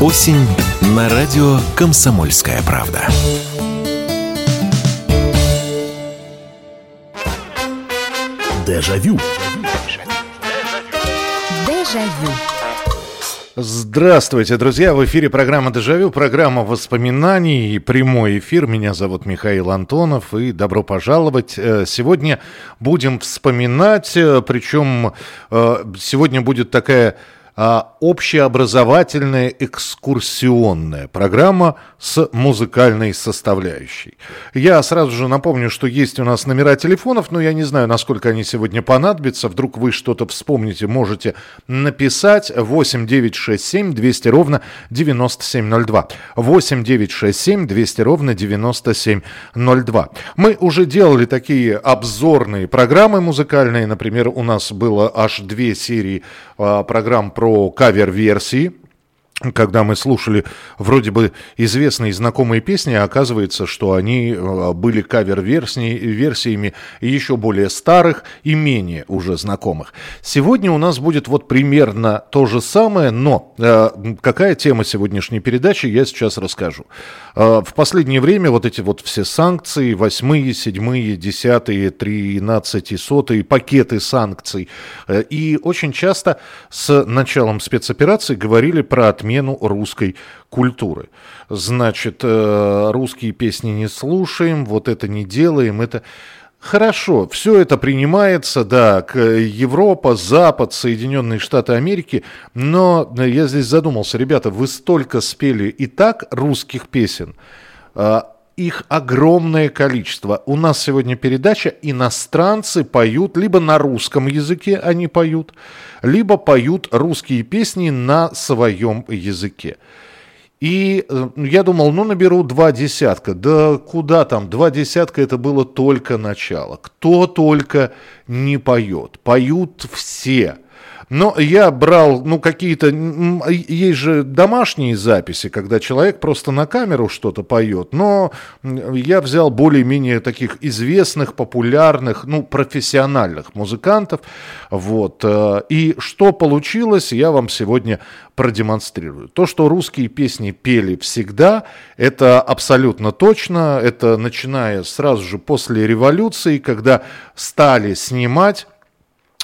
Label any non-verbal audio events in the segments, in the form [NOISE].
Осень на радио «Комсомольская правда». Дежавю. Дежавю. Здравствуйте, друзья! В эфире программа «Дежавю», программа воспоминаний и прямой эфир. Меня зовут Михаил Антонов, и добро пожаловать. Э, сегодня будем вспоминать, э, причем э, сегодня будет такая а, общеобразовательная экскурсионная программа с музыкальной составляющей. Я сразу же напомню, что есть у нас номера телефонов, но я не знаю, насколько они сегодня понадобятся. Вдруг вы что-то вспомните, можете написать 8 9 6 7 200 ровно 9702. 8 9 6 7 200 ровно 9702. Мы уже делали такие обзорные программы музыкальные. Например, у нас было аж две серии а, программ про про кавер-версии, когда мы слушали вроде бы известные и знакомые песни, а оказывается, что они э, были кавер-версиями еще более старых и менее уже знакомых. Сегодня у нас будет вот примерно то же самое, но э, какая тема сегодняшней передачи, я сейчас расскажу. Э, в последнее время вот эти вот все санкции, восьмые, седьмые, десятые, тринадцатые, сотые, пакеты санкций, э, и очень часто с началом спецоперации говорили про отмену отмену русской культуры. Значит, э, русские песни не слушаем, вот это не делаем, это... Хорошо, все это принимается, да, Европа, Запад, Соединенные Штаты Америки, но я здесь задумался, ребята, вы столько спели и так русских песен, а, их огромное количество. У нас сегодня передача «Иностранцы поют» либо на русском языке они поют, либо поют русские песни на своем языке. И э, я думал, ну наберу два десятка. Да куда там? Два десятка это было только начало. Кто только не поет. Поют все. Но я брал, ну, какие-то... Есть же домашние записи, когда человек просто на камеру что-то поет. Но я взял более-менее таких известных, популярных, ну, профессиональных музыкантов. Вот. Э, и что получилось, я вам сегодня продемонстрирую. То, что русские песни пели всегда, это абсолютно точно. Это начиная сразу же после революции, когда стали снимать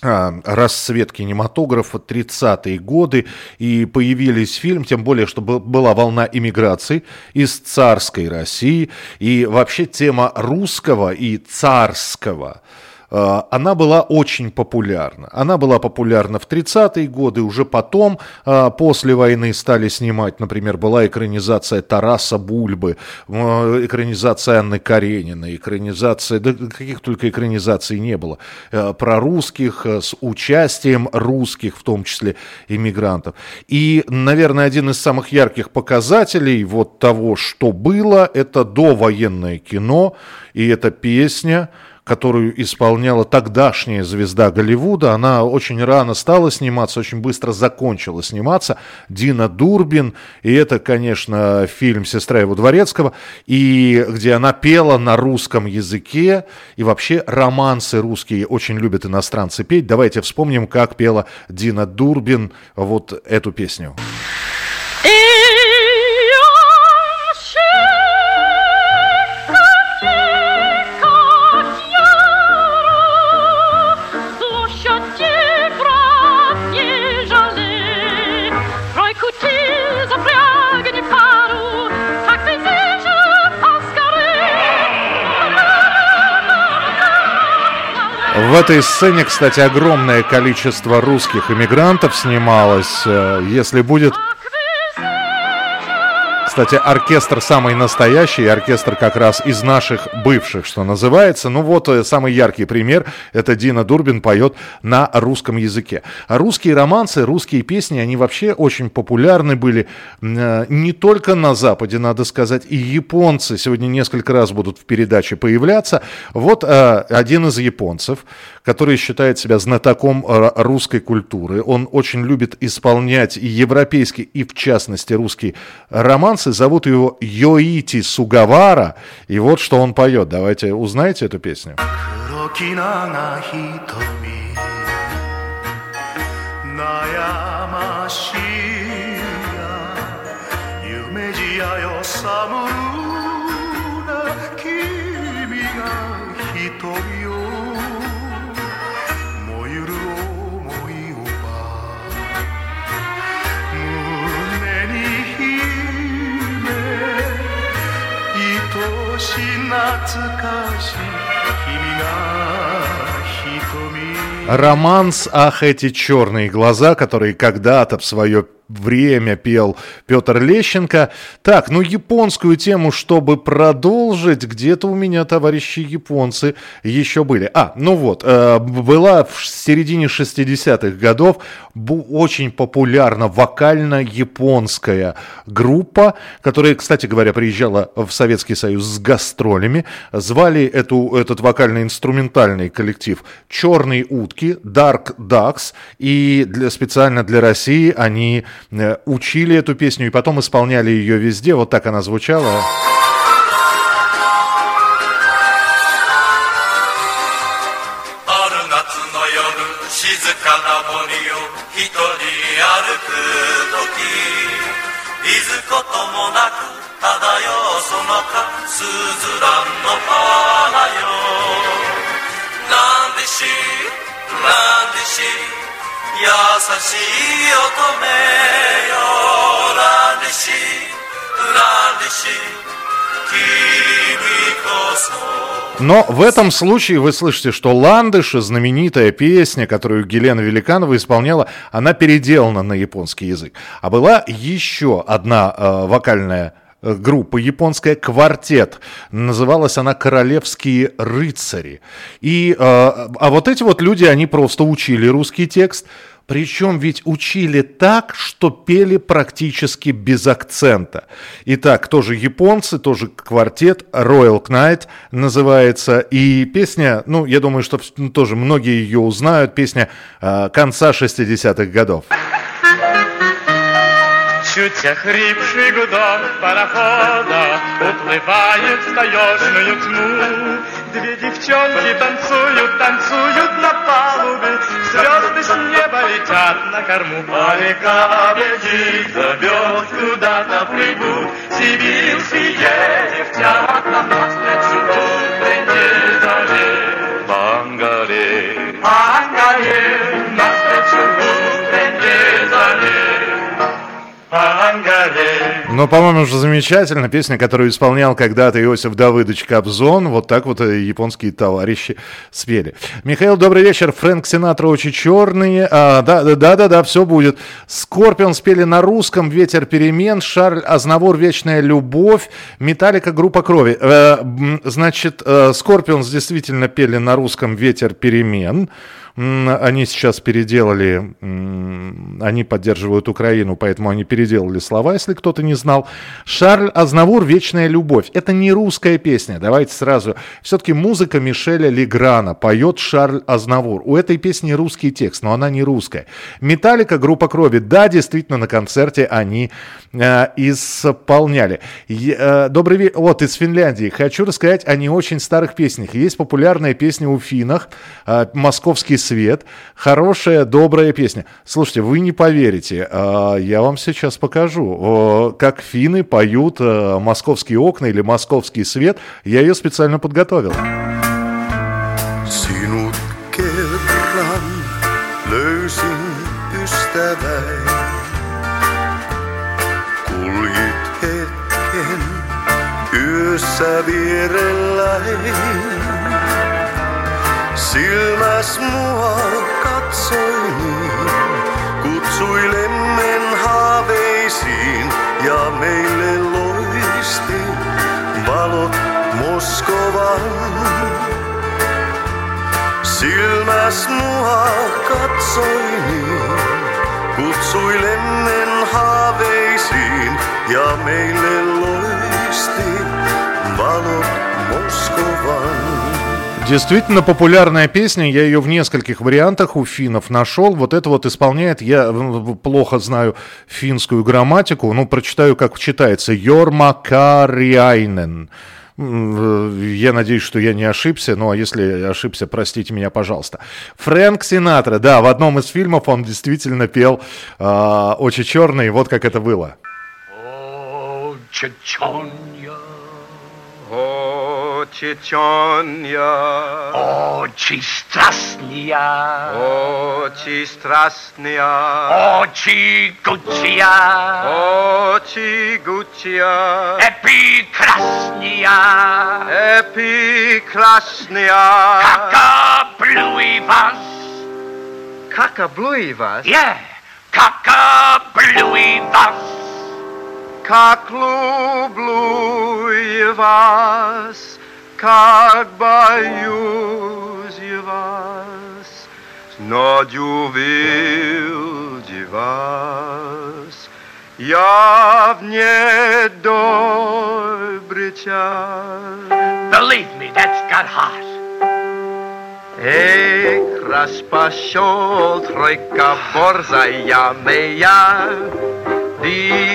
расцвет кинематографа 30-е годы, и появились фильм, тем более, что была волна иммиграции из царской России, и вообще тема русского и царского – она была очень популярна. Она была популярна в 30-е годы, уже потом, э, после войны, стали снимать, например, была экранизация Тараса Бульбы, э, экранизация Анны Карениной, экранизация, да каких только экранизаций не было, про русских, с участием русских, в том числе иммигрантов. И, наверное, один из самых ярких показателей вот того, что было, это довоенное кино, и эта песня, которую исполняла тогдашняя звезда Голливуда. Она очень рано стала сниматься, очень быстро закончила сниматься. Дина Дурбин. И это, конечно, фильм «Сестра его дворецкого», и где она пела на русском языке. И вообще романсы русские очень любят иностранцы петь. Давайте вспомним, как пела Дина Дурбин вот эту песню. В этой сцене, кстати, огромное количество русских иммигрантов снималось. Э, если будет кстати, оркестр самый настоящий, оркестр как раз из наших бывших, что называется. Ну вот э, самый яркий пример, это Дина Дурбин поет на русском языке. А русские романсы, русские песни, они вообще очень популярны были э, не только на Западе, надо сказать, и японцы сегодня несколько раз будут в передаче появляться. Вот э, один из японцев, который считает себя знатоком русской культуры, он очень любит исполнять и европейские, и в частности русские романсы, зовут его Йоити Сугавара, и вот что он поет. Давайте узнаете эту песню. 瞳 し懐かし君が瞳 Романс «Ах, эти черные глаза», которые когда-то в свое время пел Петр Лещенко. Так, ну японскую тему, чтобы продолжить, где-то у меня товарищи японцы еще были. А, ну вот, э, была в середине 60-х годов очень популярна вокально-японская группа, которая, кстати говоря, приезжала в Советский Союз с гастролями. Звали эту, этот вокально-инструментальный коллектив «Черные утки», «Dark Ducks», и для, специально для России они учили эту песню и потом исполняли ее везде. Вот так она звучала. Landishi, 優しい乙女よランディシランディシ君こそ Но в этом случае вы слышите, что «Ландыши», знаменитая песня, которую Гелена Великанова исполняла, она переделана на японский язык. А была еще одна э, вокальная э, группа японская «Квартет». Называлась она «Королевские рыцари». И, э, а вот эти вот люди, они просто учили русский текст – причем ведь учили так, что пели практически без акцента. Итак, тоже японцы, тоже квартет, Royal Knight называется. И песня, ну, я думаю, что тоже многие ее узнают, песня э, конца 60-х годов. Чуть охрипший гудок парохода Уплывает в таежную тьму. Две девчонки танцуют, танцуют на палубе Звезды с неба летят на корму А река бежит, зовет куда-то плывут Сибирские девчата навстречу утренней заре Бангаре, Бангаре, навстречу ну, по-моему, уже замечательно. Песня, которую исполнял когда-то Иосиф Давыдович Кобзон. Вот так вот э, японские товарищи спели. Михаил, добрый вечер. Фрэнк Синатра Очи черные. А, да, да, да, да, все будет. Скорпион спели на русском. Ветер перемен. Шарль Азнавор Вечная любовь. Металлика группа крови. Э, значит, э, Скорпионс действительно пели на русском Ветер перемен. Они сейчас переделали, они поддерживают Украину, поэтому они переделали слова, если кто-то не знал. Шарль Азнавур «Вечная любовь». Это не русская песня, давайте сразу. Все-таки музыка Мишеля Леграна, поет Шарль Азнавур. У этой песни русский текст, но она не русская. Металлика, группа крови. Да, действительно, на концерте они э, исполняли. Э, добрый вечер. Вот, из Финляндии. Хочу рассказать о не очень старых песнях. Есть популярная песня у финнах э, «Московский свет. Хорошая, добрая песня. Слушайте, вы не поверите, а, я вам сейчас покажу, как финны поют а, «Московские окна» или «Московский свет». Я ее специально подготовил. Sinut hetken yössä vierelläin. Silmäs mua katsoi niin, kutsui lemmen haaveisiin ja meille loisti valot Moskovan. Silmäs mua katsoi niin, kutsui lemmen haaveisiin ja meille loisti valot Moskovan. Действительно популярная песня, я ее в нескольких вариантах у финнов нашел. Вот это вот исполняет, я плохо знаю финскую грамматику, ну, прочитаю, как читается. Йорма Кариайнен. Я надеюсь, что я не ошибся, ну а если ошибся, простите меня, пожалуйста. Фрэнк Синатра, да, в одном из фильмов он действительно пел э, «Очи черные», вот как это было. Очи черные, Чечоня, Очень страстная, очень страстная, очень гучья, очень гучья, прекрасная, прекрасная, как облюй вас, как облуй вас, yeah, как облюй вас, как люблю я вас, как боюсь я вас, но увидел вас, я в недобрый час. believe me, that's got hot. Эх, раз пошел тройка борзая моя.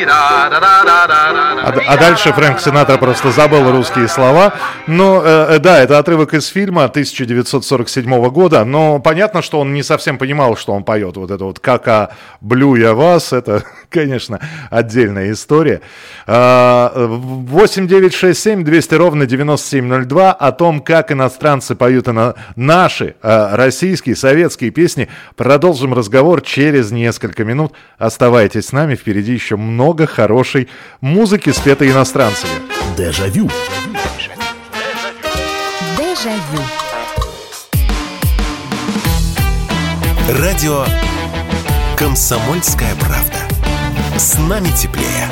А, а дальше Фрэнк Синатра просто забыл русские слова. Но э, да, это отрывок из фильма 1947 года. Но понятно, что он не совсем понимал, что он поет. Вот это вот «Кака блю я вас», это, [LAUGHS] конечно, отдельная история. 8967 200 ровно 9702 о том, как иностранцы поют на наши э, российские, советские песни. Продолжим разговор через несколько минут. Оставайтесь с нами, впереди еще много хорошей музыки, спетой иностранцами. Дежавю. Дежавю. Радио «Комсомольская правда». С нами теплее.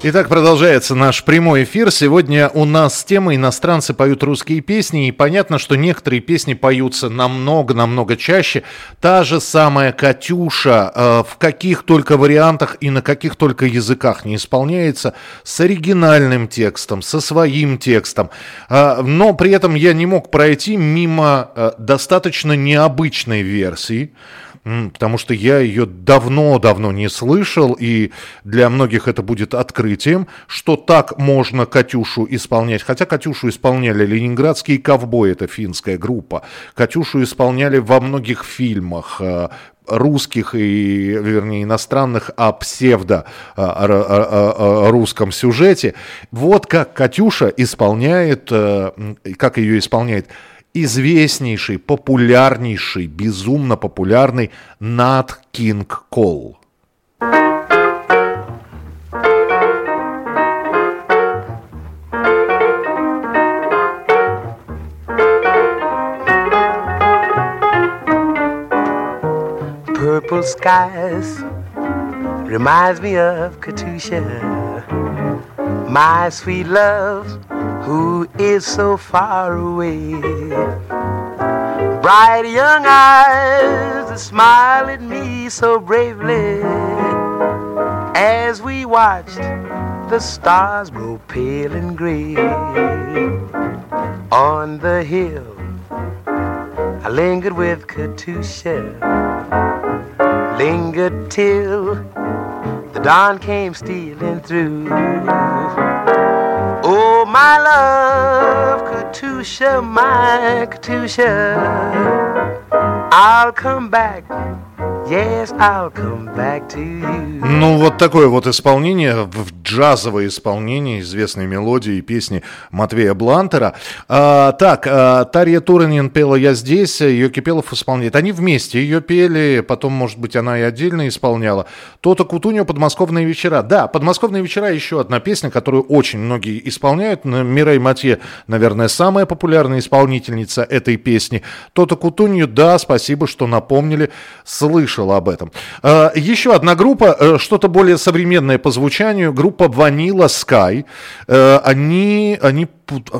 Итак, продолжается наш прямой эфир. Сегодня у нас тема «Иностранцы поют русские песни». И понятно, что некоторые песни поются намного-намного чаще. Та же самая «Катюша» э, в каких только вариантах и на каких только языках не исполняется. С оригинальным текстом, со своим текстом. Э, но при этом я не мог пройти мимо э, достаточно необычной версии. Потому что я ее давно-давно не слышал, и для многих это будет открытием, что так можно «Катюшу» исполнять. Хотя «Катюшу» исполняли ленинградские ковбои, это финская группа. «Катюшу» исполняли во многих фильмах э, русских и, вернее, иностранных о псевдо э, русском сюжете. Вот как Катюша исполняет, э, как ее исполняет известнейший, популярнейший, безумно популярный Нат Кинг Кол. Purple skies reminds me of Katusha, my sweet love, who is so far away. Bright young eyes that smile at me so bravely as we watched the stars grow pale and gray on the hill. I lingered with Katusha lingered till the dawn came stealing through. My love, Katusha, my Katusha, I'll come back. Yes, I'll come back to you. Ну, вот такое вот исполнение, в джазовое исполнение известной мелодии и песни Матвея Блантера. А, так, а, Тарья Туранин пела «Я здесь», ее Кипелов исполняет. Они вместе ее пели, потом, может быть, она и отдельно исполняла. Тота Кутуньо «Подмосковные вечера». Да, «Подмосковные вечера» еще одна песня, которую очень многие исполняют. Мирей Матье, наверное, самая популярная исполнительница этой песни. Тота Кутуньо, да, спасибо, что напомнили, слышал об этом. А, Еще одна группа, э, что-то более современное по звучанию, группа Vanilla Sky. Э, Они, они,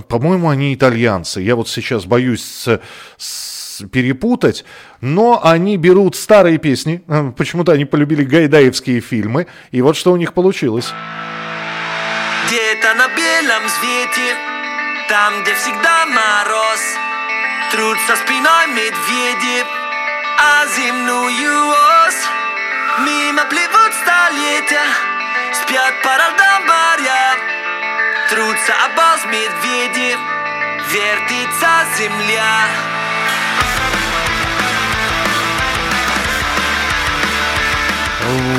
по-моему, они итальянцы. Я вот сейчас боюсь с- с- перепутать, но они берут старые песни, э, почему-то они полюбили гайдаевские фильмы, и вот что у них получилось. Где-то на белом свете, там, где всегда мороз, Трутся спиной медведи, а земную ось Мимо плывут столетия, спят по льдам моря Трутся обоз медведи, вертится земля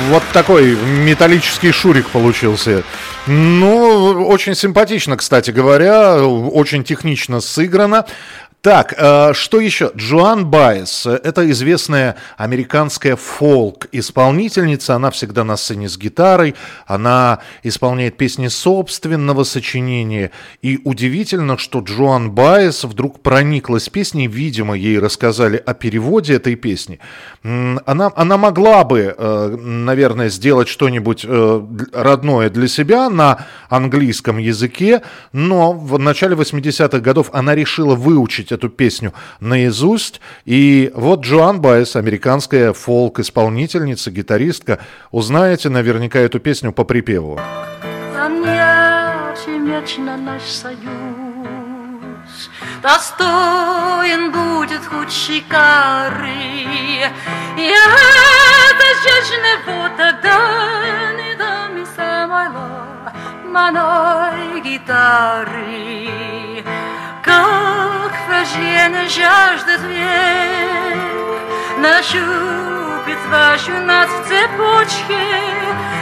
Вот такой металлический шурик получился. Ну, очень симпатично, кстати говоря, очень технично сыграно. Так, э, что еще? Джоан Байес. Это известная американская фолк-исполнительница. Она всегда на сцене с гитарой. Она исполняет песни собственного сочинения. И удивительно, что Джоан Байес вдруг прониклась песней. Видимо, ей рассказали о переводе этой песни. Она, она могла бы, э, наверное, сделать что-нибудь э, родное для себя на английском языке. Но в начале 80-х годов она решила выучить эту песню наизусть. И вот Джоан Байес, американская фолк-исполнительница, гитаристка, узнаете наверняка эту песню по припеву. вечно наш союз, Достоин будет худшей кары. И это жечного тогда не дам и самого маной гитары. Как враждебно жаждет век. Нащупит вашу нас в цепочке.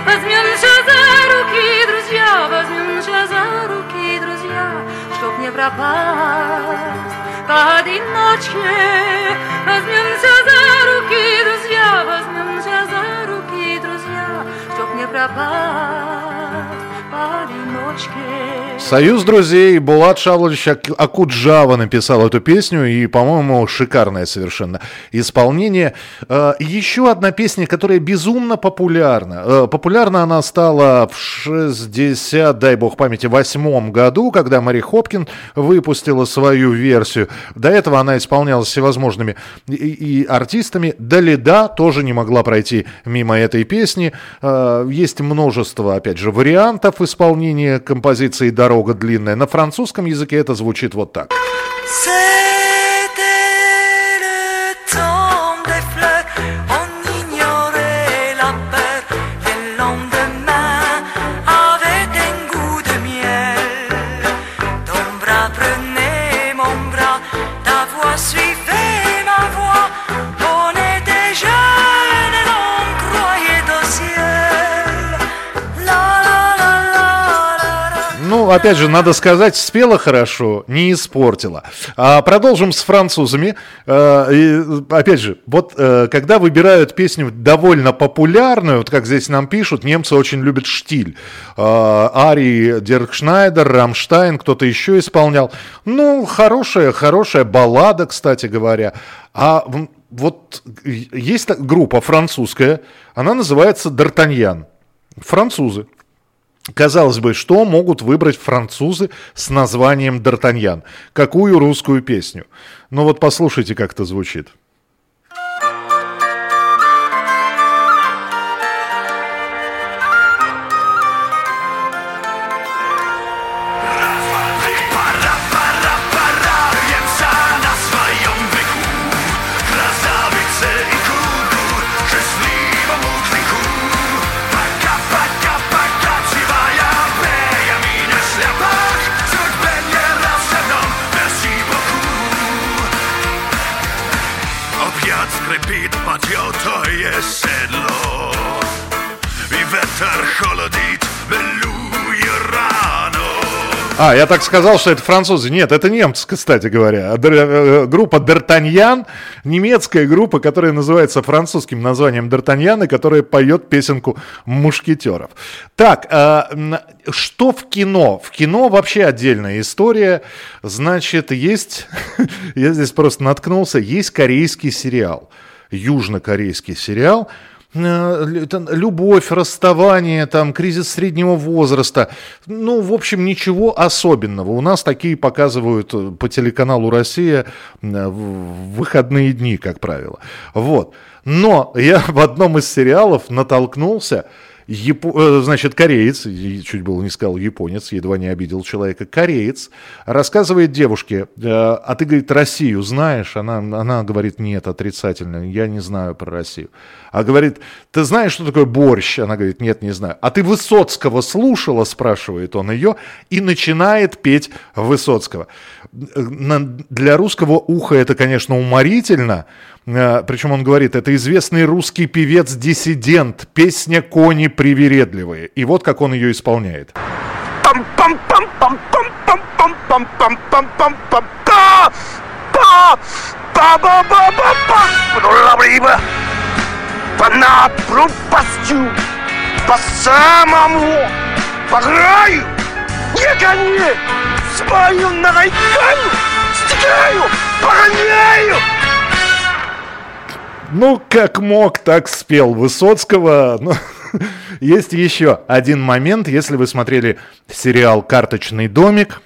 Возьмемся за руки, друзья Возьмемся за руки, друзья Чтоб не пропасть поодиночке. Возьмемся за руки, друзья Возьмемся за руки, друзья Чтоб не пропасть Союз друзей Булат Шавлович Акуджава написал эту песню, и, по-моему, шикарное совершенно исполнение. Э, еще одна песня, которая безумно популярна. Э, популярна она стала в 60, дай бог памяти, восьмом году, когда Мари Хопкин выпустила свою версию. До этого она исполнялась всевозможными и, и артистами. Далида тоже не могла пройти мимо этой песни. Э, есть множество, опять же, вариантов исполнения композиции «Дорога» длинная. На французском языке это звучит вот так. Ну, опять же, надо сказать, спела хорошо, не испортила. А продолжим с французами. А, и, опять же, вот э, когда выбирают песню довольно популярную, вот как здесь нам пишут, немцы очень любят штиль. А, Ари Диркшнайдер, Рамштайн, кто-то еще исполнял. Ну, хорошая, хорошая баллада, кстати говоря. А вот есть группа французская, она называется Д'Артаньян. Французы. Казалось бы, что могут выбрать французы с названием Д'Артаньян? Какую русскую песню? Ну вот послушайте, как это звучит. А, я так сказал, что это французы. Нет, это немцы, кстати говоря. Э, группа Д'Артаньян, немецкая группа, которая называется французским названием Д'Артаньян, и которая поет песенку «Мушкетеров». Так, э, что в кино? В кино вообще отдельная история. Значит, есть, [LAUGHS] я здесь просто наткнулся, есть корейский сериал, южнокорейский сериал – любовь, расставание, там, кризис среднего возраста. Ну, в общем, ничего особенного. У нас такие показывают э, по телеканалу «Россия» э, в выходные дни, как правило. Вот. Но я [LAUGHS] в одном из сериалов натолкнулся Япо... Э, значит, кореец, чуть было не сказал японец, едва не обидел человека, кореец, рассказывает девушке, э, а ты, говорит, Россию знаешь? Она, она говорит, нет, отрицательно, я не знаю про Россию. А говорит, ты знаешь, что такое борщ? Она говорит, нет, не знаю. А ты Высоцкого слушала, спрашивает он ее, и начинает петь Высоцкого для русского уха это, конечно, уморительно. Э, причем он говорит, это известный русский певец-диссидент, песня «Кони привередливые». И вот как он ее исполняет. Пропастью по самому по краю не гони конец спою нарекаю стекаю погоняю Ну, как мог, так спел Высоцкого. Ну, [LAUGHS] есть еще один момент, если вы смотрели сериал «Карточный домик»,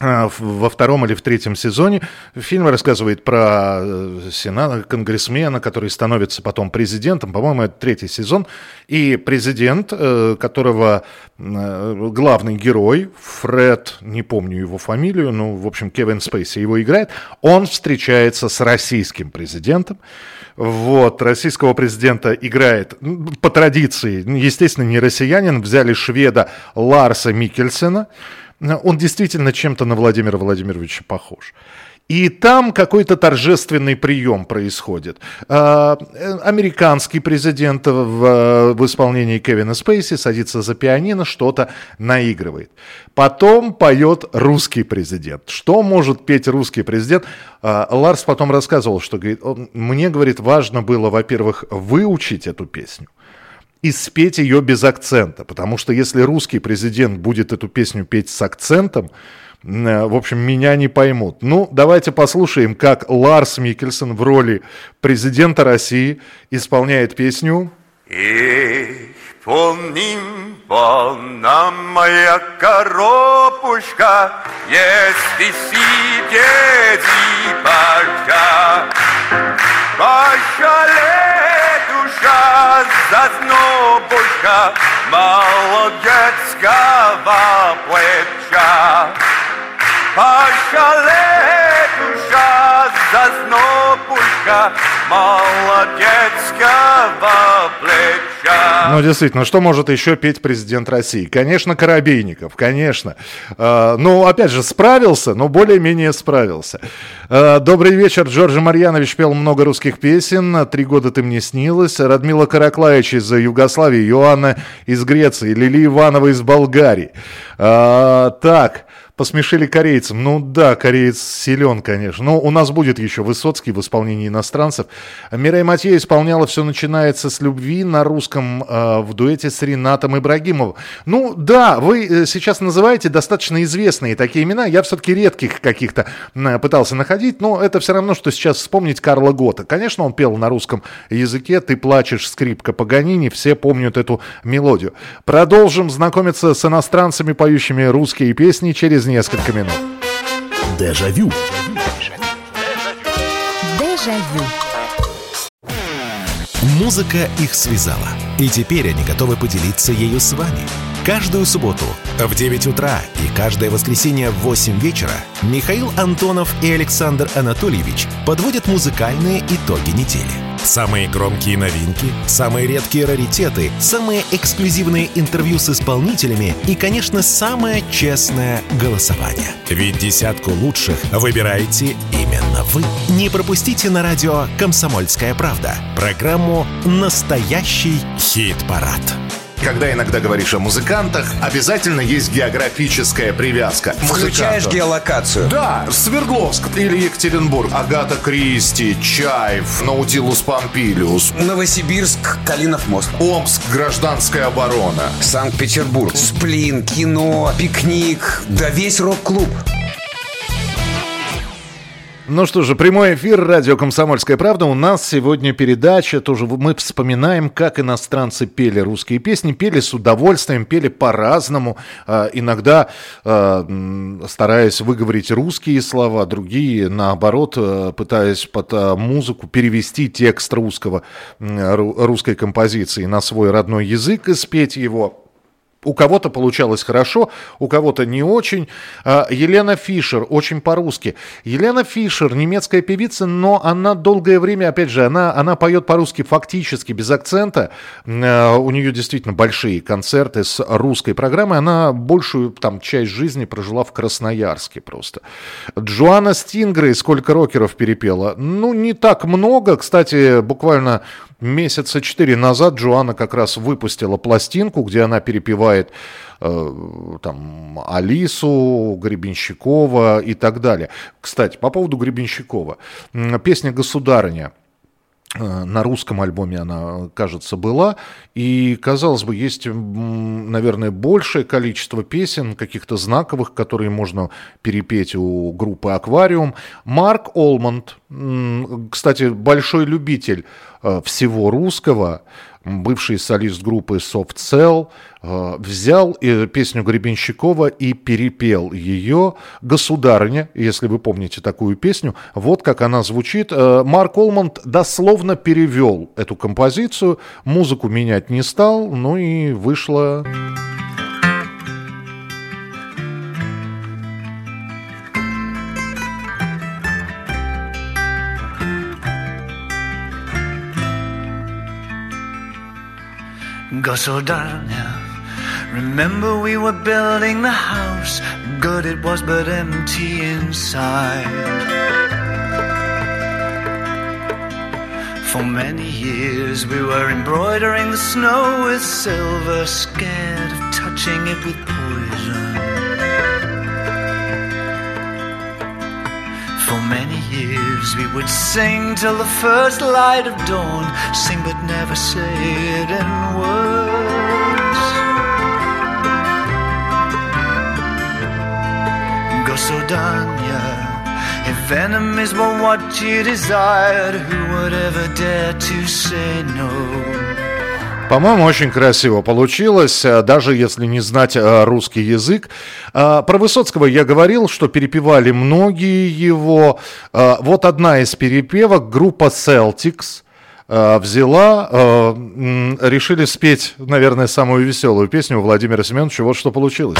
во втором или в третьем сезоне фильм рассказывает про э, сена, конгрессмена, который становится потом президентом. По-моему, это третий сезон. И президент, э, которого э, главный герой, Фред, не помню его фамилию, ну, в общем, Кевин Спейси его играет, он встречается с российским президентом. Вот, российского президента играет по традиции, естественно, не россиянин, взяли шведа Ларса Микельсена. Он действительно чем-то на Владимира Владимировича похож. И там какой-то торжественный прием происходит. А, э, Американский президент в, исполнении Кевина Спейси садится за пианино, что-то наигрывает. Потом поет русский президент. Что может петь русский президент? А, Ларс потом рассказывал, что говорит, мне, говорит, важно было, во-первых, выучить эту песню и спеть ее без акцента. Потому что если русский президент будет эту песню петь с акцентом, э, в общем, меня не поймут. Ну, давайте послушаем, как Ларс Микельсон в роли президента России исполняет песню Эх, помним, полна моя коробушка, если сидеть и парка. Пожалей, душа, зазнобушка, молодецкого плеча. Пожалей, душа, зазнобушка, молодецкого плеча. Ну, действительно, что может еще петь президент России? Конечно, Коробейников, конечно. Э, ну, опять же, справился, но более-менее справился. Э, Добрый вечер. Джорджи Марьянович пел много русских песен. «Три года ты мне снилась». Радмила Караклаевич из Югославии, Иоанна из Греции, Лили Иванова из Болгарии. Э, Так, Посмешили корейцам. Ну да, кореец силен, конечно. Но у нас будет еще Высоцкий в исполнении иностранцев. Мирей Матье исполняла «Все начинается с любви» на русском э, в дуэте с Ренатом Ибрагимовым. Ну да, вы э, сейчас называете достаточно известные такие имена. Я все-таки редких каких-то пытался находить, но это все равно, что сейчас вспомнить Карла Гота. Конечно, он пел на русском языке «Ты плачешь, скрипка Паганини», все помнят эту мелодию. Продолжим знакомиться с иностранцами, поющими русские песни через несколько минут. Дежавю. Дежавю. Музыка их связала. И теперь они готовы поделиться ею с вами. Каждую субботу в 9 утра и каждое воскресенье в 8 вечера Михаил Антонов и Александр Анатольевич подводят музыкальные итоги недели. Самые громкие новинки, самые редкие раритеты, самые эксклюзивные интервью с исполнителями и, конечно, самое честное голосование. Ведь десятку лучших выбираете именно вы. Не пропустите на радио «Комсомольская правда» программу «Настоящий хит-парад». Когда иногда говоришь о музыкантах, обязательно есть географическая привязка. Включаешь геолокацию. Да, Свердловск или Екатеринбург, Агата Кристи, Чаев, Наутилус Помпилиус, Новосибирск, Калинов мост. Омск, гражданская оборона. Санкт-Петербург. Сплин, кино, пикник. Да весь рок-клуб. Ну что же, прямой эфир, радио «Комсомольская правда». У нас сегодня передача, тоже мы вспоминаем, как иностранцы пели русские песни, пели с удовольствием, пели по-разному, а, иногда а, стараясь выговорить русские слова, другие, наоборот, а, пытаясь под музыку перевести текст русского, русской композиции на свой родной язык и спеть его. У кого-то получалось хорошо, у кого-то не очень. А, Елена Фишер, очень по-русски. Елена Фишер, немецкая певица, но она долгое время, опять же, она, она поет по-русски фактически без акцента. Э, У нее действительно большие концерты с русской программой. Она большую там часть жизни прожила в Красноярске просто. Джоанна Стингрей сколько рокеров перепела? Ну, не так много. Кстати, буквально месяца четыре назад Джоанна как раз выпустила пластинку, где она перепевает э, там Алису Гребенщикова и так далее. Кстати, по поводу Гребенщикова. Песня «Государыня». Э, На русском альбоме она, кажется, была. И, казалось бы, есть, наверное, большее количество песен, каких-то знаковых, которые можно перепеть у группы «Аквариум». Марк Олмонд, кстати, большой любитель всего русского, бывший солист группы Soft Cell, э, взял э, песню Гребенщикова и перепел ее «Государыня», если вы помните такую песню. Вот как она звучит. Э, Марк Олмонд дословно перевел эту композицию, музыку менять не стал, ну и go so dark now. Remember we were building the house. Good it was, but empty inside. For many years we were embroidering the snow with silver, scared of touching it with poison. Many years we would sing till the first light of dawn, sing but never say it in words. Gosodanya, if enemies were what you desired, who would ever dare to say no? По-моему, очень красиво получилось, э, даже если не знать э, русский язык. А, Про Высоцкого я говорил, что перепевали многие его. Вот одна из перепевок, группа Celtics э, взяла, э, решили спеть, наверное, самую веселую песню у Владимира Семеновича. Вот что получилось.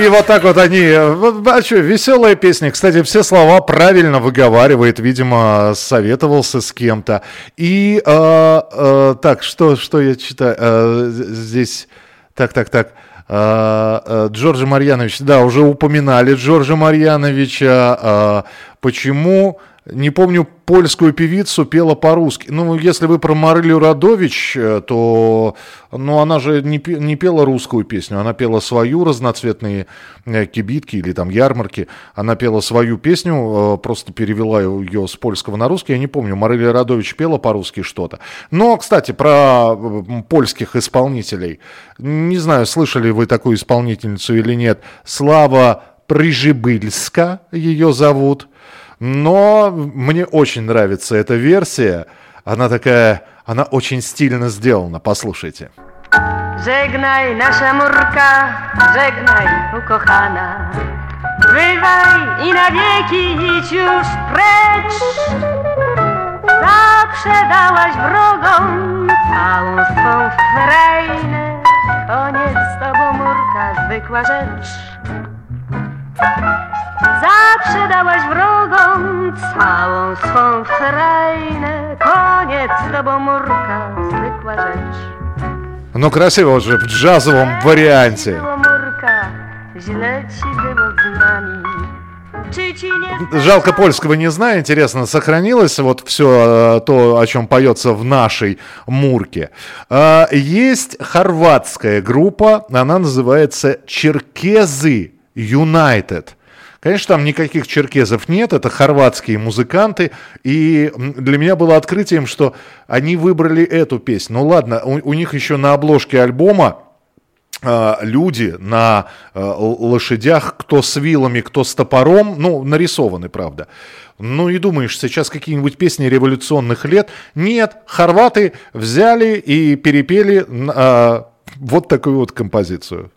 И вот так вот они... э, А что, веселая песня. Кстати, все слова правильно выговаривает. Видимо, советовался с кем-то. И... э, э, так, что, что я читаю? Э, здесь... Так, так, так. Э, э, Джорджа Марьянович, да, уже упоминали Джорджа Марьяновича. Почему не помню, польскую певицу пела по-русски. Ну, если вы про Марилю Радович, э, то ну, она же не, не пела русскую песню, она пела свою разноцветные э, кибитки или там ярмарки. Она пела свою песню, э, просто перевела ее с польского на русский. Я не помню, Марилия Радович пела по-русски что-то. Но, кстати, про польских исполнителей. Не знаю, слышали вы такую исполнительницу или нет. Слава Прижибыльска ее зовут. Но мне очень нравится эта версия. Она такая, она очень стильно сделана. Послушайте. Nasza murka, żegnaj ukochana. Bywaj i na wieki idź już precz. Zawsze dałaś wrogom całą swą frajnę. Koniec z tobą murka, zwykła rzecz. Zawsze dałaś wrogom całą swą frajnę. Koniec z tobą murka, zwykła rzecz. Ну, красиво же, в джазовом варианте. Жалко польского не знаю, интересно, сохранилось вот все то, о чем поется в нашей Мурке. А, Есть хорватская группа, она называется Черкезы Юнайтед. Конечно, там никаких черкезов нет, это хорватские музыканты, и для меня было открытием, что они выбрали эту песню. Ну ладно, у, у них еще на обложке альбома а, люди на а, лошадях, кто с вилами, кто с топором, ну, нарисованы, правда. Ну и думаешь, сейчас какие-нибудь песни революционных лет? Нет, хорваты взяли и перепели а, вот такую вот композицию.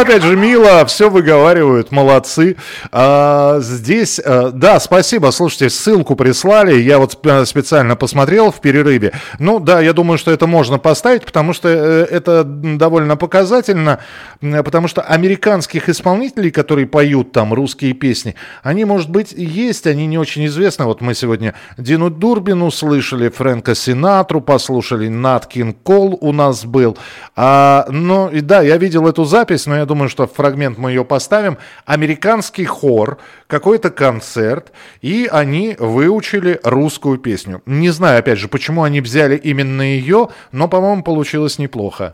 Опять же, мило, все выговаривают, молодцы. А, здесь, а, да, спасибо, слушайте, ссылку прислали, я вот специально посмотрел в перерыве. Ну, да, я думаю, что это можно поставить, потому что э, это довольно показательно, потому что американских исполнителей, которые поют там русские песни, они, может быть, есть, они не очень известны. Вот мы сегодня Дину Дурбину слышали, Фрэнка Синатру послушали, Нат Кинг Кол у нас был. А, ну, и да, я видел эту запись, но я думаю, что фрагмент мы ее поставим. Американский хор, какой-то концерт, и они выучили русскую песню. Не знаю, опять же, почему они взяли именно ее, но, по-моему, получилось неплохо.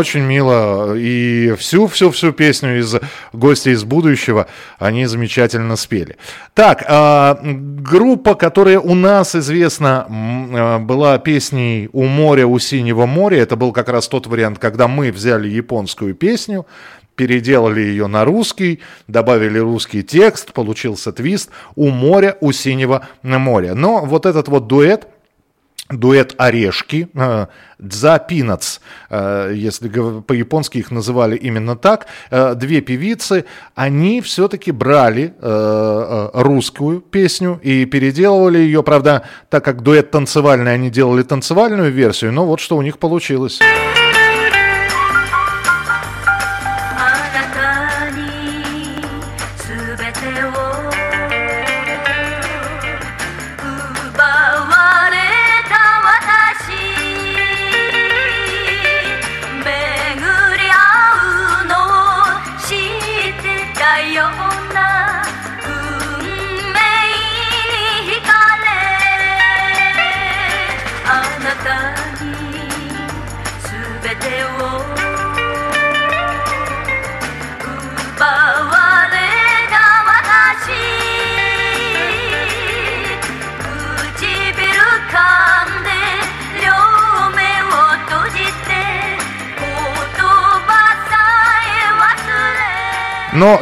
Очень мило. И всю-всю-всю песню из «Гости из будущего» они замечательно спели. Так, э, группа, которая у нас известна, э, была песней «У моря, у синего моря». Это был как раз тот вариант, когда мы взяли японскую песню, переделали ее на русский, добавили русский текст, получился твист «У моря, у синего моря». Но вот этот вот дуэт – дуэт «Орешки», э, «Дза Пинац», э, если по-японски их называли именно так, э, две певицы, они все-таки брали русскую песню и переделывали ее, правда, так как дуэт танцевальный, они делали танцевальную версию, но вот что у них получилось.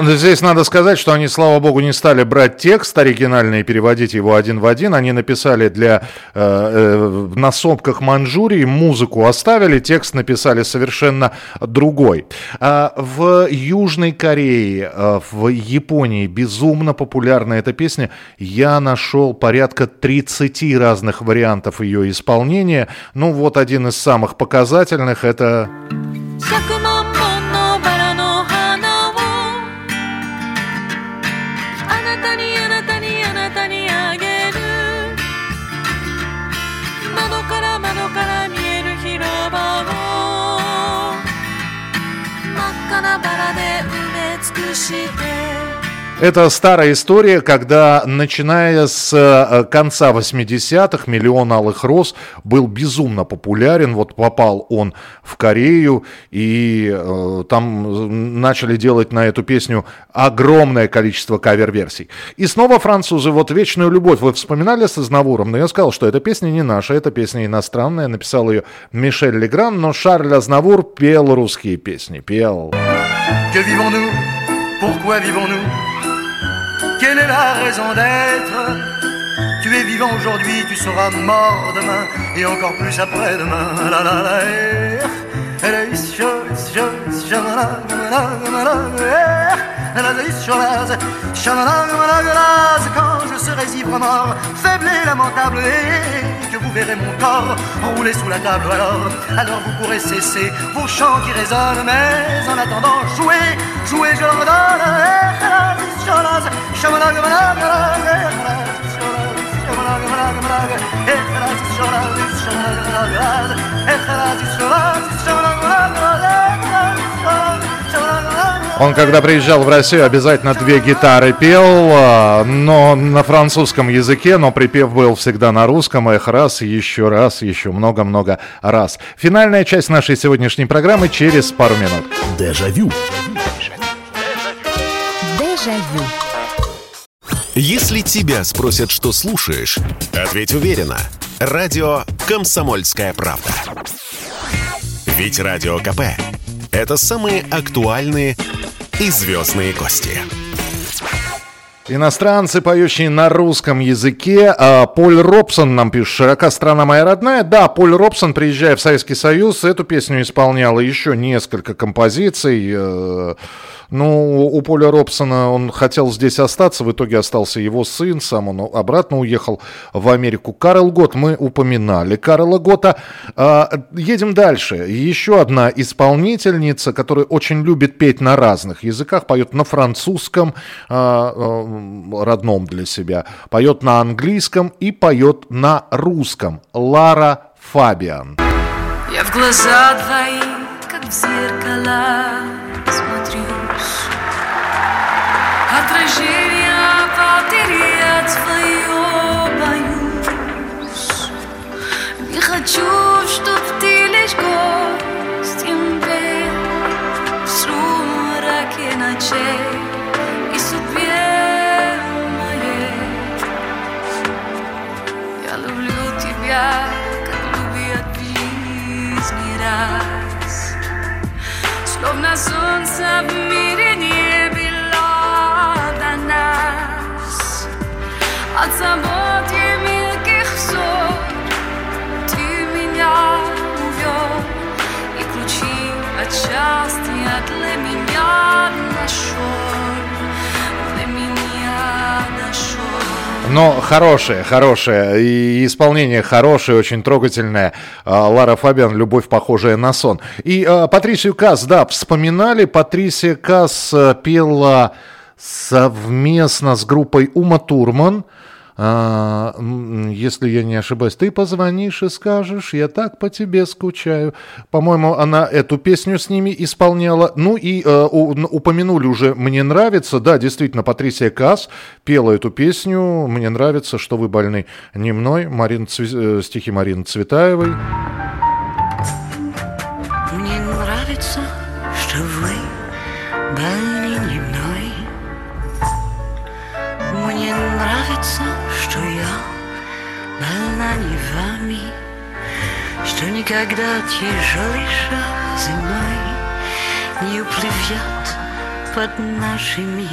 здесь надо сказать, что они, слава богу, не стали брать текст оригинальный и переводить его один в один. Они написали для э, э, на сопках Манчжурии музыку оставили, текст написали совершенно другой. А в Южной Корее, э, в Японии безумно популярна эта песня. Я нашел порядка 30 разных вариантов ее исполнения. Ну вот один из самых показательных это... Это старая история, когда, начиная с э, конца 80-х, «Миллион алых роз» был безумно популярен. Вот попал он в Корею, и э, там начали делать на эту песню огромное количество кавер-версий. И снова французы, вот «Вечную любовь» вы вспоминали с Азнавуром, но я сказал, что эта песня не наша, эта песня иностранная, написал ее Мишель Легран, но Шарль Азнавур пел русские песни, пел. Que vivons-nous? Pourquoi vivons-nous? Quelle est la raison d'être? Tu es vivant aujourd'hui, tu seras mort demain et encore plus après-demain. Quand je serai ivre mort, faible et lamentable, et que vous verrez mon corps rouler sous la table, alors, alors vous pourrez cesser vos chants qui résonnent, mais en attendant, jouez, jouez, je leur donne. Он, когда приезжал в Россию, обязательно две гитары пел, а, но на французском языке, но припев был всегда на русском. Эх, раз, еще раз, еще много-много раз. Финальная часть нашей сегодняшней программы через пару минут. Дежавю. Дежавю. Если тебя спросят, что слушаешь, ответь уверенно. Радио «Комсомольская правда». Ведь Радио КП – это самые актуальные и звездные гости. Иностранцы, поющие на русском языке. А, Поль Робсон нам пишет, «Широка страна моя родная». Да, Поль Робсон, приезжая в Советский Союз, эту песню исполнял еще несколько композиций. Ну, у Поля Робсона он хотел здесь остаться, в итоге остался его сын, сам он обратно уехал в Америку. Карл Гот, мы упоминали Карла Гота. А, Едем дальше. Еще одна исполнительница, которая очень любит петь на разных языках, поет на французском, а, а, родном для себя, поет на английском и поет на русском. Лара Фабиан. Я в глаза твои, как в зеркала, твое боюсь. Не хочу, чтоб ты лишь гостем был в сумраке ночей. Словно солнце в мире не От забот и мелких ссор ты меня увел. И ключи от счастья для меня нашел. Но хорошее, хорошее. И исполнение хорошее, очень трогательное. А, Лара Фабиан «Любовь, похожая на сон». И а, Патрисию Касс, да, вспоминали. Патрисия Касс а, пела совместно с группой Ума Турман. А, если я не ошибаюсь, ты позвонишь и скажешь, я так по тебе скучаю. По-моему, она эту песню с ними исполняла. Ну и э, упомянули уже «Мне нравится». Да, действительно, Патрисия Касс пела эту песню. «Мне нравится, что вы больны не мной». Марин Цви- э, стихи Марины Цветаевой. Что никогда тяжелейшая зимой не уплывет под нашими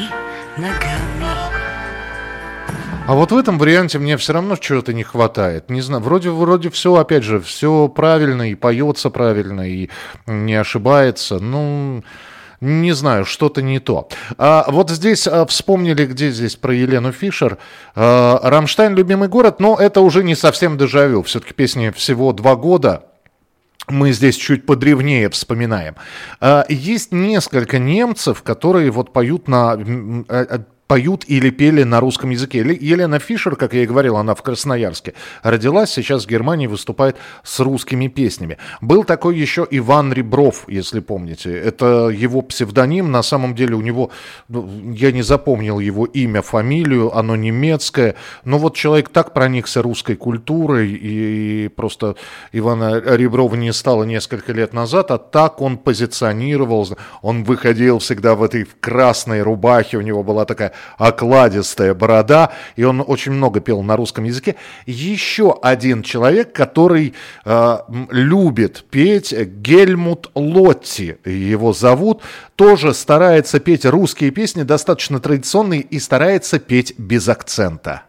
ногами. А вот в этом варианте мне все равно чего-то не хватает. Не знаю, вроде, вроде все, опять же, все правильно и поется правильно, и не ошибается. Ну, не знаю, что-то не то. А, вот здесь а, вспомнили, где здесь про Елену Фишер. А, Рамштайн «Любимый город», но это уже не совсем дежавю. Все-таки песни всего два года. Мы здесь чуть подревнее вспоминаем. А, Есть несколько немцев, которые вот поют на э, э, поют или пели на русском языке. Ле- Елена Фишер, как я и говорил, она в Красноярске родилась, сейчас в Германии выступает с русскими песнями. Был такой еще Иван Ребров, если помните. Это его псевдоним, на самом деле у него, ну, я не запомнил его имя, фамилию, оно немецкое, но вот человек так проникся русской культурой, и, просто Ивана Реброва не стало несколько лет назад, а так он позиционировал, он выходил всегда в этой красной рубахе, у него была такая окладистая борода, и он очень много пел на русском языке. Еще один человек, который э, любит петь, Гельмут Лотти его зовут, тоже старается петь русские песни, достаточно традиционные, и старается петь без акцента.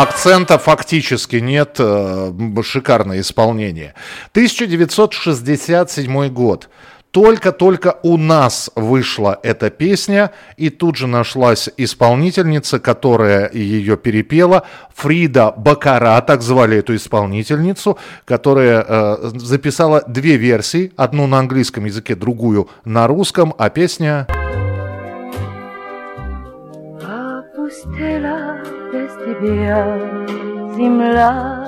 Акцента фактически нет, э, шикарное исполнение. 1967 год. Только-только у нас вышла эта песня, и тут же нашлась исполнительница, которая ее перепела. Фрида Бакара, так звали эту исполнительницу, которая э, записала две версии, одну на английском языке, другую на русском, а песня... опустела без тебя земля.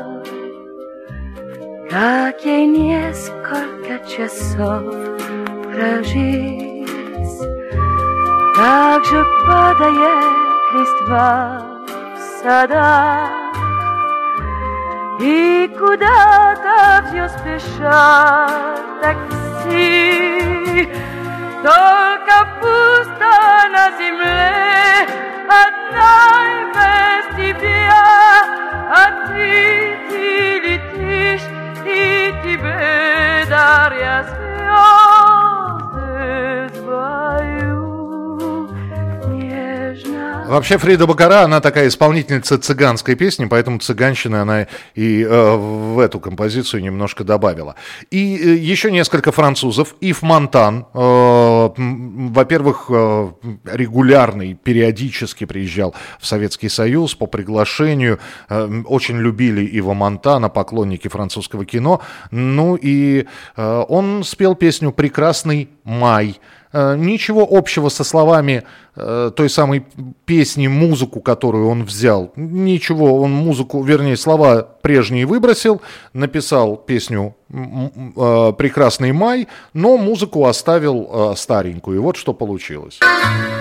Как ей несколько часов прожить, так же падает листва в садах, и куда-то все спешат такси. Только пусто на земле, одна без тебя, а ты, ты летишь, и тебе даря звезды Вообще Фрида Бакара, она такая исполнительница цыганской песни, поэтому цыганщины она и э, в эту композицию немножко добавила. И э, еще несколько французов. Ив Монтан, э, во-первых, э, регулярный, периодически приезжал в Советский Союз по приглашению. Э, очень любили Ива Монтана, поклонники французского кино. Ну и э, он спел песню «Прекрасный май». Э, Ничего общего со словами э, той самой песни, музыку, которую он взял. Ничего, он музыку, вернее, слова прежние выбросил, написал песню «Прекрасный май», но музыку оставил э, старенькую. И вот что получилось.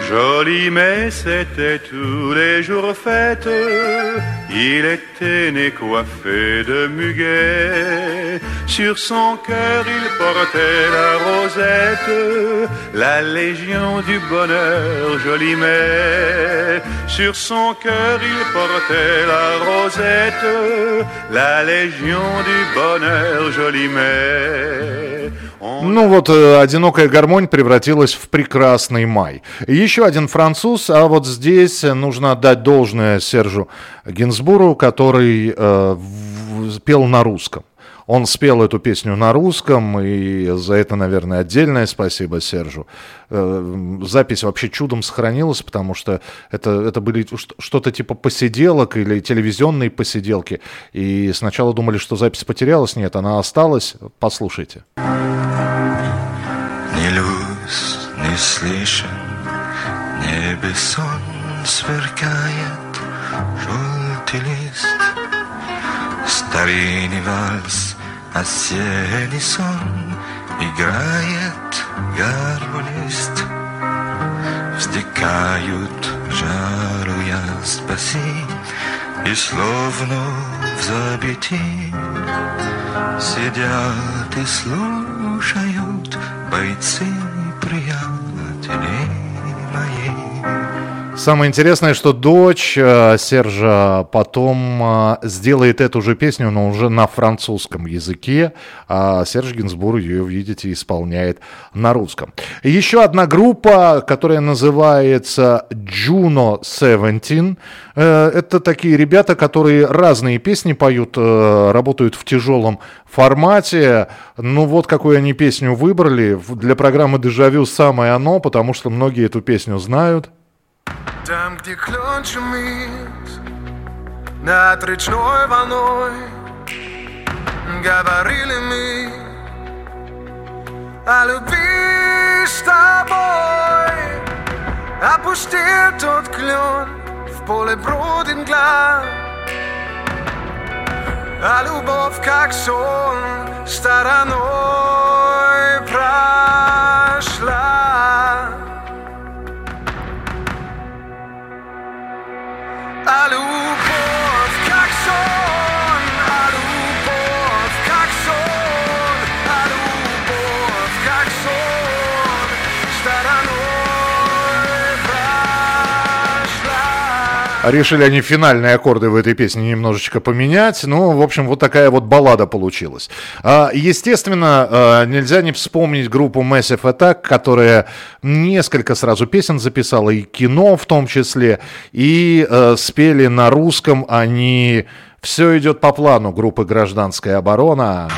Joli mais c'était tous les jours fête, il était né coiffé de muguet, sur son cœur il portait la rosette, la légion du bonheur, joli mais, sur son cœur il portait la rosette, la légion du bonheur, joli mais. Ну вот, э, одинокая гармонь превратилась в прекрасный май. Еще один француз, а вот здесь нужно отдать должное Сержу Гинсбуру, который э, пел на русском. Он спел эту песню на русском, и за это, наверное, отдельное спасибо Сержу. Э, Запись вообще чудом сохранилась, потому что это, это были что-то типа посиделок или телевизионные посиделки. И сначала думали, что запись потерялась. Нет, она осталась. Послушайте. Ни люз, не слышен, небе сон сверкает, старинный вальс, осенний сон, играет гармонист. Вздекают жару я спаси, и словно в забытии Сидят и слушают бойцы приятели мои. Самое интересное, что дочь э, Сержа потом э, сделает эту же песню, но уже на французском языке, а Серж Гинзбур ее, видите, исполняет на русском. Еще одна группа, которая называется Juno 17. Э, Это такие ребята, которые разные песни поют, работают в тяжелом формате. Ну вот какую они песню выбрали. Для программы «Дежавю» самое оно, потому что многие эту песню знают. Там, где клен шумит над речной волной, говорили мы о любви с тобой. Опустил тот клен, в поле бродит мгла, а любовь, как сон, стороной прошла. А Решили они финальные аккорды в этой песне немножечко поменять. Ну, в общем, вот такая вот баллада получилась. А, Естественно, а, нельзя не вспомнить группу Massive Attack, которая несколько сразу песен записала, и кино в том числе, и э, спели на русском они «Все идет по плану» группы «Гражданская оборона».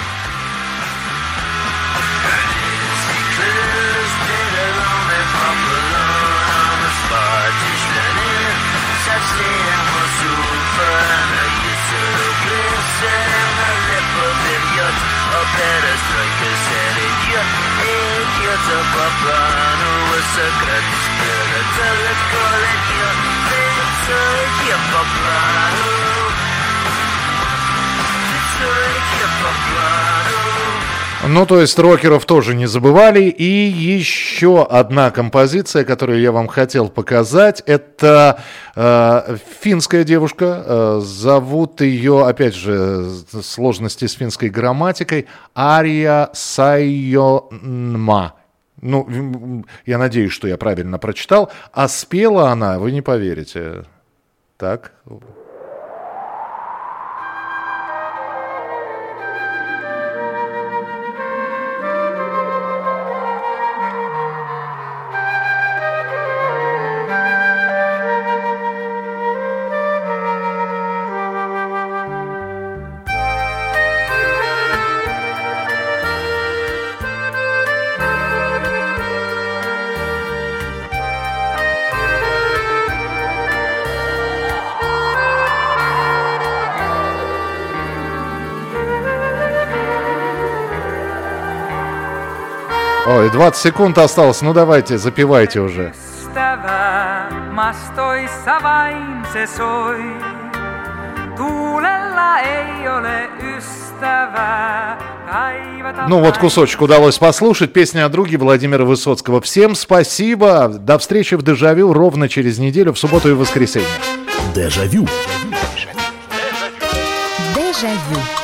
Ну, то есть рокеров тоже не забывали. И еще одна композиция, которую я вам хотел показать, это э, финская девушка. Э, зовут ее, опять же, сложности с финской грамматикой, Ария Сайонма. Ну, я надеюсь, что я правильно прочитал. А спела она, вы не поверите. Так, 20 секунд осталось. Ну давайте, запивайте уже. Ну вот кусочек удалось послушать. Песня о друге Владимира Высоцкого. Всем спасибо. До встречи в Дежавю ровно через неделю в субботу и воскресенье. Дежавю. Дежавю.